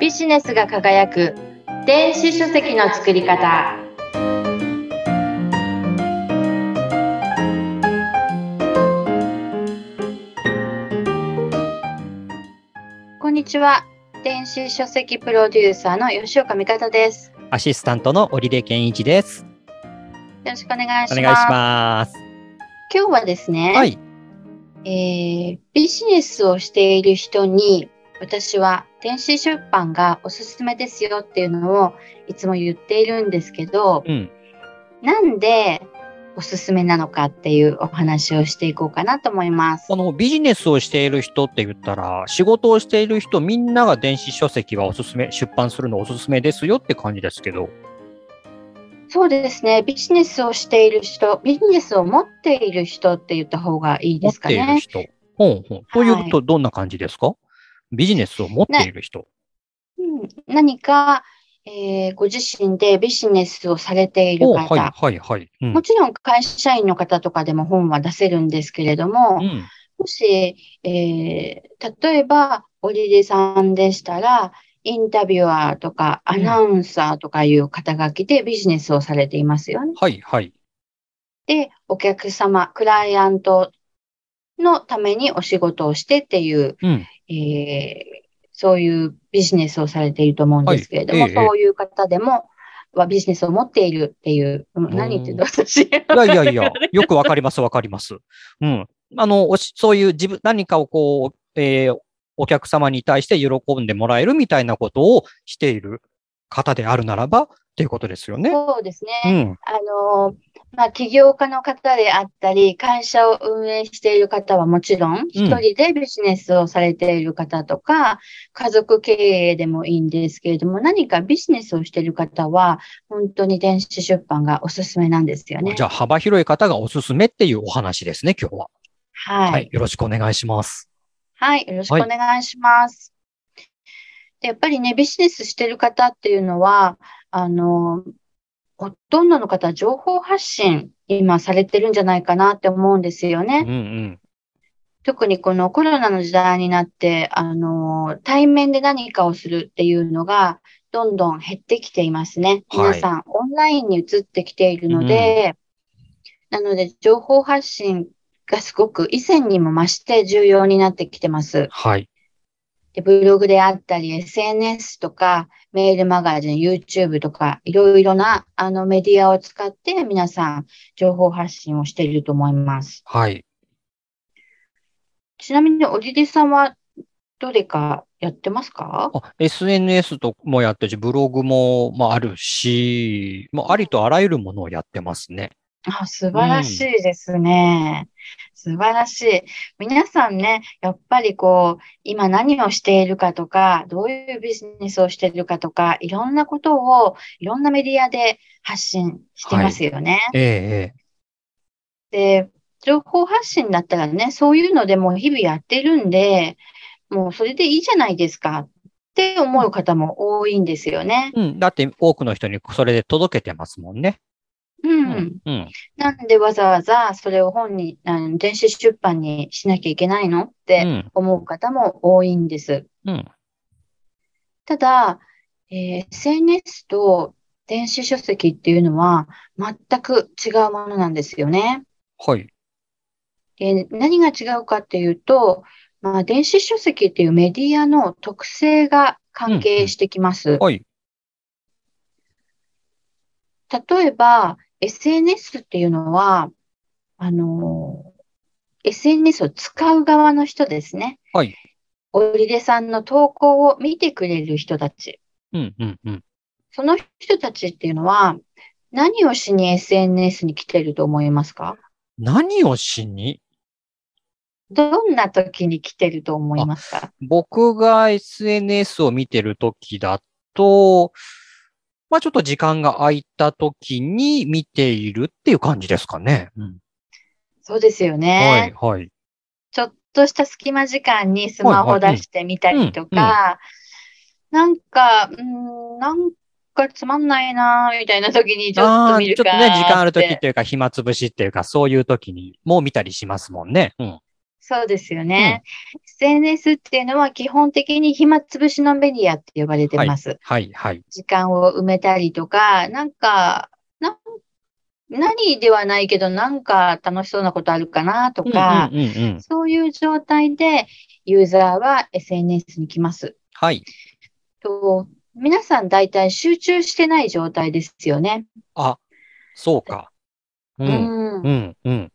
ビジネスが輝く電子書籍の作り方こんにちは電子書籍プロデューサーの吉岡美方ですアシスタントの織出健一です。よろしくお願いしますお願いします。今日はですね、はい。えービジネスをしている人に私は電子出版がおすすめですよっていうのをいつも言っているんですけど、うん。なんでおすすめなのかっていうお話をしていこうかなと思いますあ。の、ビジネスをしている人って言ったら、仕事をしている人みんなが電子書籍はおすすめ、出版するのおすすめですよって感じですけど。そうですね。ビジネスをしている人、ビジネスを持っている人って言った方がいいですか持っているね。人。ほんほん。というと、どんな感じですか、ビジネスを持っている人。うん、何か、えーご自身でビジネスをされているお方、はい、はい、はい。うんも。ちろん会社員の方とかでも本は出せるんですけれども、うん。もし、えー例えば、オリリさんでしたら、インタビュアーとかアナウンサーとかいう肩書きでビジネスをされていますよね。はい、はい。で、お客様、クライアントのためにお仕事をしてっていう、うん。えーそういうビジネスをされていると思うんですけれども、はいええそういう方でも、はビジネスを持っているっていう、うん何言ってんの私。いいやいやいや、よくわかります、わかります。うん。あの、そういう自分、何かをこう、えーお客様に対して喜んでもらえるみたいなことをしている方であるならば、っていうことですよね。そうですね。うん。あの、まあ、起業家の方であったり、会社を運営している方はもちろん、一人でビジネスをされている方とか、家族経営でもいいんですけれども、何かビジネスをしている方は、本当に電子出版がおすすめなんですよねじ。ゃあ、幅広い方がおすすめっていうお話ですね、今日は。はい。はい。よろしくお願いします。はい、よろしくお願いします。で、やっぱりね、ビジネスしてる方っていうのは、あの、ほとんどの方は情報発信、今されてるんじゃないかなって思うんですよね。うんうん。特にこのコロナの時代になって、あの、対面で何かをするっていうのが、どんどん減ってきていますね。はい皆さん、オンラインに移ってきているので、なので、情報発信がすごく以前にも増して重要になってきてます。はい。で、ブログであったり、SNS とか、メールマガジン、YouTube とか、いろいろなあのメディアを使って皆さん情報発信をしていると思います。はい。ちなみに、おじりさんはどれかやってますか？あ SNS ともやってるし、ブログも、まあ、あるし、まあ、ありとあらゆるものをやってますね。あ、素晴らしいですね。素晴らしい。皆さんね、やっぱりこう、今何をしているかとか、どういうビジネスをしているかとか、いろんなことをいろんなメディアで発信してますよね。えええで、情報発信だったらね、そういうのでもう日々やってるんで、もうそれでいいじゃないですかって思う方も多いんですよね。えうん。だって多くの人にそれで届けてますもんね。うん。うん。なんでわざわざそれを本に、あの電子出版にしなきゃいけないのっうてん。思う方も多いんです。うん。ただ、えー SNS と電子書籍っていうのは全く違うものなんですよね。はい。で何が違うかっていうと、まあ、電子書籍っていうメディアの特性が関係してきます。はい。例えば、SNS っていうのは、あの、SNS を使う側の人ですね。はい。おりでさんの投稿を見てくれる人たち。うん。うん。うん。その人たちっていうのは、何をしに SNS に来てると思いますか？何をしに？どんな時に来てると思いますか？僕が SNS を見てるときだと、まあちょっと時間が空いたときに見ているっていう感じですかね。うん、そうですよね。はい、はい。ちょっとした隙間時間にスマホ出してみたりとか、なんか、うーん、なんかつまんないなみたいな時にちょっと見るかちょっとね、時間あるときっていうか、暇つぶしっていうか、そういうときにもう見たりしますもんね。うん。そうですよね。SNS っていうのは基本的に暇つぶしのメディアって呼ばれてます。はい、はい。時間を埋めたりとか、なんか、な何ではないけど、なんか楽しそうなことあるかなとか。そういう状態でユーザーは SNS に来ます。はい。と皆さん大体集中してない状態ですよね。あ、そうか。う。うんんうん、うん。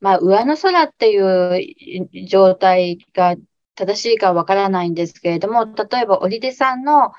まあ、上の空っていう状態が正しいかわからないんですけれども、例えば、織出さんの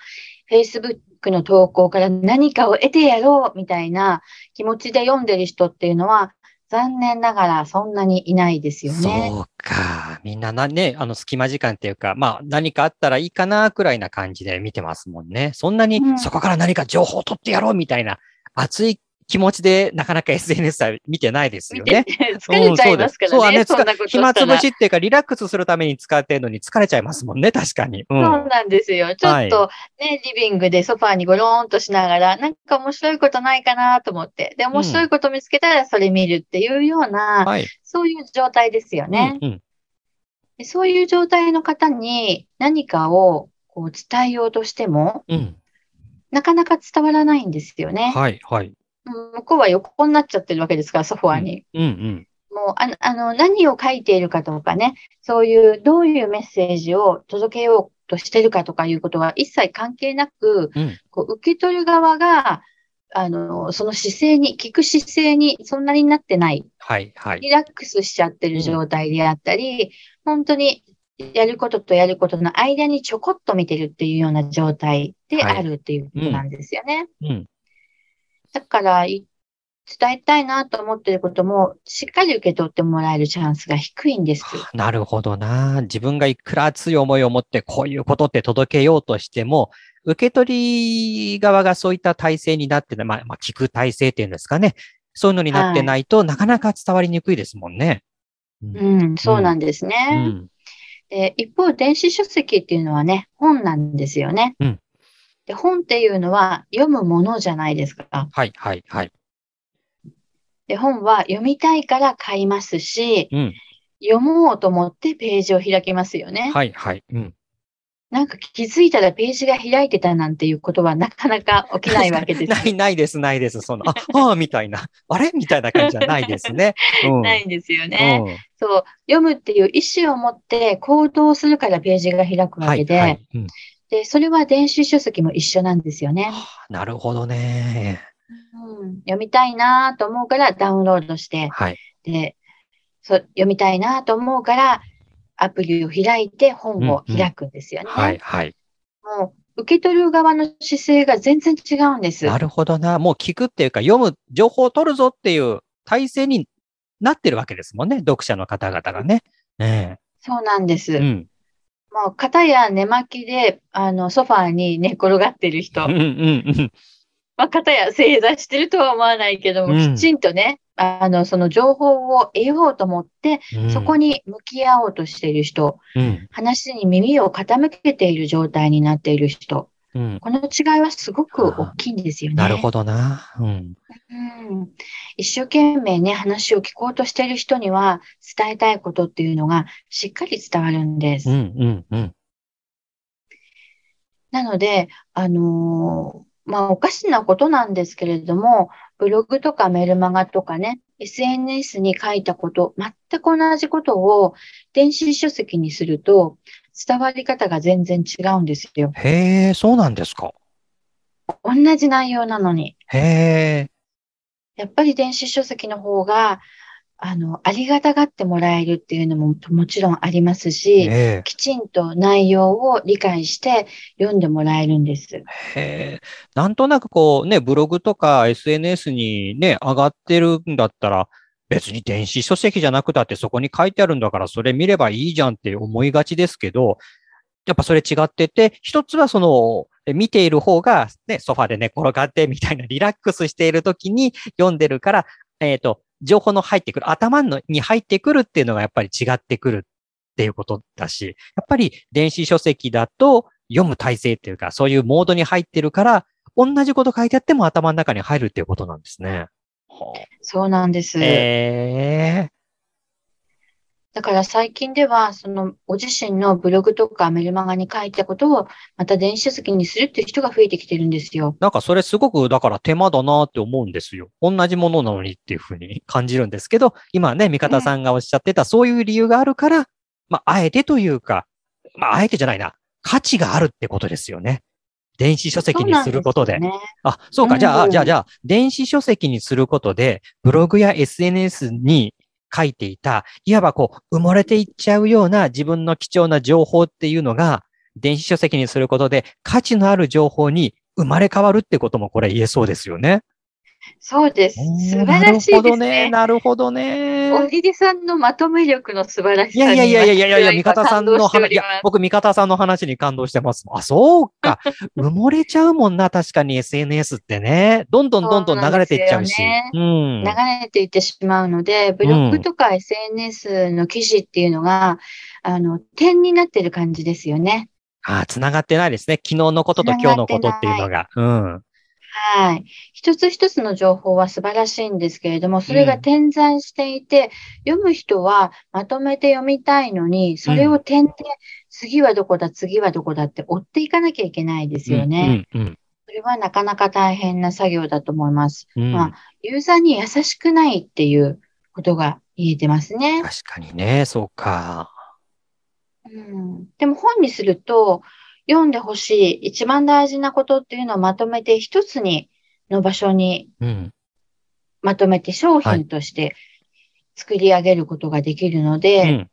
Facebook の投稿から何かを得てやろうみたいな気持ちで読んでる人っていうのは、残念ながらそんなにいないですよね。そうか。みんなな、ね、あの、隙間時間っていうか、まあ、何かあったらいいかな、くらいな感じで見てますもんね。そんなにう、んそこから何か情報を取ってやろう、みたいな、熱い気持ちで、なかなか SNS は見てないですよね。疲れちゃいますからね。うんそうそんなこ暇つぶら。しっていうか、リラックスするために使ってるのに疲れちゃいますもんね、確かに。うん。そうなんですよ。ちょっとね、リビングでソファーにゴローンとしながら、なんか面白いことないかなと思って。で、面白いこと見つけたらそれ見るっていうような、はい。そういう状態ですよね。うんうん。でそういう状態の方に何かをこう伝えようとしても、うん。なかなか伝わらないんですよね。はい、はい。うん向こうは横になっちゃってるわけですから、ソファーに。うん、うん。もうあの、あの、何を書いているかとかね、そういう、どういうメッセージを届けようとしてるかとかいうことは一切関係なく、うん。こう受け取る側が、あの、その姿勢に、聞く姿勢にそんなになってない、はい、はい。リラックスしちゃってる状態であったり、本当にやることとやることの間にちょこっと見てるっていうような状態であるっていうことなんですよね。うん。だから、い伝えたいなと思ってることも、しっかり受け取ってもらえるチャンスが低いんです。なるほどな。自分がいくら熱い思いを持ってこういうことって届けようとしても、受け取り側がそういった体制になってない、まあ、まあ、聞く体制っていうんですかね。そういうのになってないと、なかなか伝わりにくいですもんね。うんうん、そうなんですうね。ん。で一方、電子書籍っていうのはね、本なんですよね。うんで本っていうのは読むものじゃないですか。はい、はい、はい。で、本は読みたいから買いますし、うん。読もうと思ってページを開きますよね。はい、はい。うん。なんか気づいたらページが開いてたなんていうことはなかなか起きないわけです。ない、ないです、ないです。その、あ、ああ、みたいな。あれ？みたいな感じじゃないですね。うん。ないんですよね。うんそう、読むっていう意思を持って行動するからページが開くわはい、けで、はい。うんで、それは電子書籍も一緒なんですよね。はあなるほどね。うん、読みたいなと思うからダウンロードして、はい。で、そ読みたいなと思うからアプリを開いて本を開くんですよね。はい、はい。もう受け取る側の姿勢が全然違うんです。なるほどな。もう聞くっていうか、読む、情報を取るぞっていう体制になってるわけですもんね。読者の方々がね。えそうなんです。えうん。もう、片や寝巻きで、あの、ソファーに寝転がってる人。うん、うん、うん。まあ、片や正座してるとは思わないけども、うん。きちんとね、あの、その情報を得ようと思って、うん。そこに向き合おうとしている人、うん、話に耳を傾けている状態になっている人、うん。この違いはすごく大きいんですよね。なるほどな。うん。うん。一生懸命ね、話を聞こうとしている人には、伝えたいことっていうのがしっかり伝わるんです。うん、うん、うん。なので、あのーまあ、おかしなことなんですけれども、ブログとかメルマガとかね、SNS に書いたこと、全く同じことを電子書籍にすると、伝わり方が全然違うんですよ。へえ、そうなんですか。同じ内容なのに。へえ。やっぱり電子書籍の方が、あの、ありがたがってもらえるっていうのももちろんありますし、えきちんと内容を理解して読んでもらえるんです。え。へえ。なんとなくこうね、ブログとか SNS にね、上がってるんだったら、別に電子書籍じゃなくたってそこに書いてあるんだからそれ見ればいいじゃんって思いがちですけど、やっぱそれ違ってて、一つはその、見ている方がね、ソファで寝転がってみたいなリラックスしている時に読んでるから、えっ、と、情報の入ってくる、頭のに入ってくるっていうのがやっぱり違ってくるっていうことだし、やっぱり電子書籍だと読む体制っていうか、そういうモードに入ってるから、同じこと書いてあっても頭の中に入るっていうことなんですね。はそうなんです。あ、えだから最近では、その、ご自身のブログとかメルマガに書いたことを、また電子書籍にするっていう人が増えてきてるんですよ。なんかそれすごく、だから手間だなって思うんですよ。同じものなのにっていうふうに感じるんですけど、今ね、味方さんがおっしゃってた、そういう理由があるから、まあ、あえてというか、まあ、あえてじゃないな。価値があるってことですよね。電子書籍にすることで。そうなんすよねあ、そうか。じゃあ、うんじゃあ、じゃあ、電子書籍にすることで、ブログや SNS に書いていた、いわばこう、埋もれていっちゃうような自分の貴重な情報っていうのが、電子書籍にすることで、価値のある情報に生まれ変わるってこともこれ言えそうですよね。そうです。素晴らしいですね。なるほどね。大喜利さんのまとめ力の素晴らしさにいやいやいやいやいやいやいや、味方さんの話、いや僕味方さんの話に感動してます。あ、そうか。埋もれちゃうもんな、確かに SNS ってね。どんどんどんどん流れていっちゃうし。そうなんですうん。流れていってしまうので、ブログとか SNS の記事っていうのが、あの、点になってる感じですよね。あ、繋がってないですね。昨日のことと今日のことっていうのが。うん。はい。一つ一つの情報は素晴らしいんですけれども、それが点在していて、読む人はまとめて読みたいのに、それを点で、次はどこだ、次はどこだって追っていかなきゃいけないですよね。うん。うん。それはなかなか大変な作業だと思います。うん。まあユーザーに優しくないっていうことが言えてますね。確かにね、そうか。うん、でも本にすると、読んでほしい一番大事なことっていうのをまとめて一つにの場所にうん。まとめて商品として作り上げることができるのうで、ん。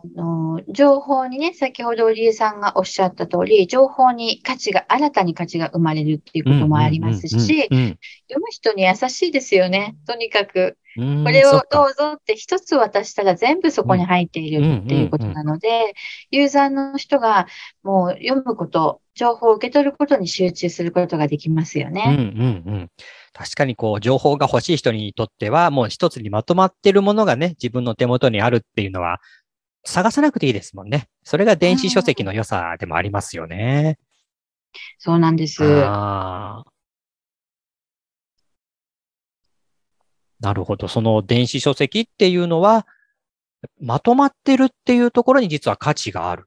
あの情報にね、先ほど織江さんがおっしゃった通り、情報に価値が、新たに価値が生まれるっていうこともありますし、うん。読む人に優しいですよね、とにかく。うん。これをどうぞって一つ渡したら全部そこに入っているっていうことなので、ユーザーの人がもう読むこと、情報を受け取ることに集中することができますようん。ね。うん。うん。確かにこう、情報が欲しい人にとっては、もう一つにまとまってるものがね、自分の手元にあるっていうのは、探さなくていいですもんね。それが電子書籍の良さでもありますよね。そうなんです。なるほど。その電子書籍っていうのは、まとまってるっていうところに実は価値がある。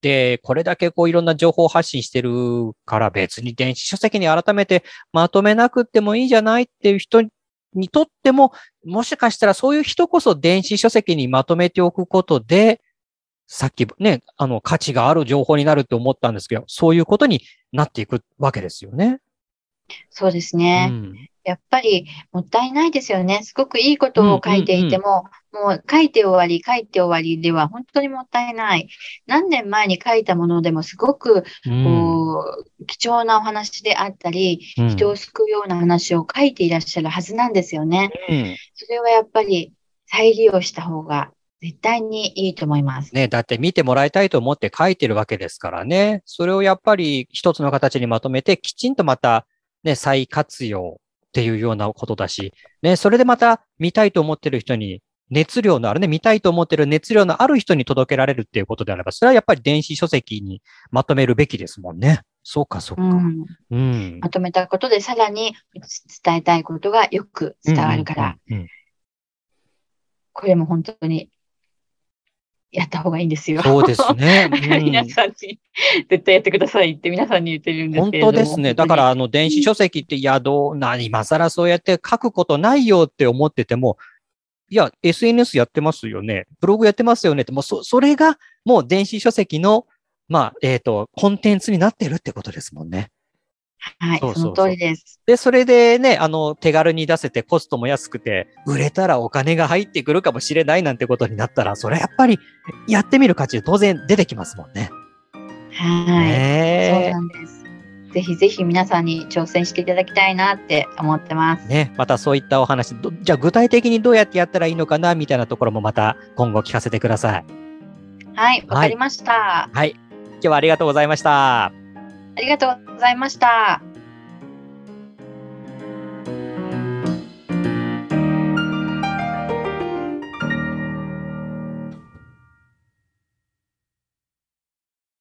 で、これだけこういろんな情報発信してるから別に電子書籍に改めてまとめなくてもいいじゃないっていう人にとっても、もしかしたらそういう人こそ電子書籍にまとめておくことで、さっきね、あの価値がある情報になるって思ったんですけど、そういうことになっていくわけですよね。そうですうね。ん。やっぱりもったいないですよね。すごくいいことを書いていても、もう書いて終わり、書いて終わりでは本当にもったいない。何年前に書いたものでもすごくうん貴重なお話であったり、うん人を救うような話を書いていらっしゃるはずなんですよね。うんそれはやっぱり再利用した方が絶対にいいと思います。ね、だって見てもらいたいと思って書いてるわけですからね。それをやっぱり一つの形にまとめて、きちんとまたね、再活用っていうようなことだし、ね、それでまた見たいと思ってる人に、熱量のあるね、見たいと思ってる熱量のある人に届けられるっていうことであれば、それはやっぱり電子書籍にまとめるべきですもんね。そうか、そうか。うん、うん。まとめたことでさらに伝えたいことがよく伝わるから、うんうんうんこれも本当にやった方がいいんですよ。そうですね。うん皆さんに絶対やってくださいって皆さんに言ってるんです本けれども。当ですね。だから、あの、電子書籍って、いや、どう、な、今更そうやって書くことないよって思ってても、いや、SNS やってますよね。ブログやってますよねって、もう、そ、それが、もう電子書籍の、まあ、えっ、と、コンテンツになってるってことですもんね。はい、そうそうそうその通りです。で、それでね、あの、手軽に出せてコストも安くて、売れたらお金が入ってくるかもしれないなんてことになったら、それやっぱり、やってみる価値当然出てきますもんね。はい。そうねなんです。ぜひぜひ皆さんに挑戦していただきたいなって思ってます。ね、またそういったお話、どじゃあ具体的にどうやってやったらいいのかな、みたいなところもまた今後聞かせてください。はい、わかりました。はい。今日はありがとうございました。ありがとうございました。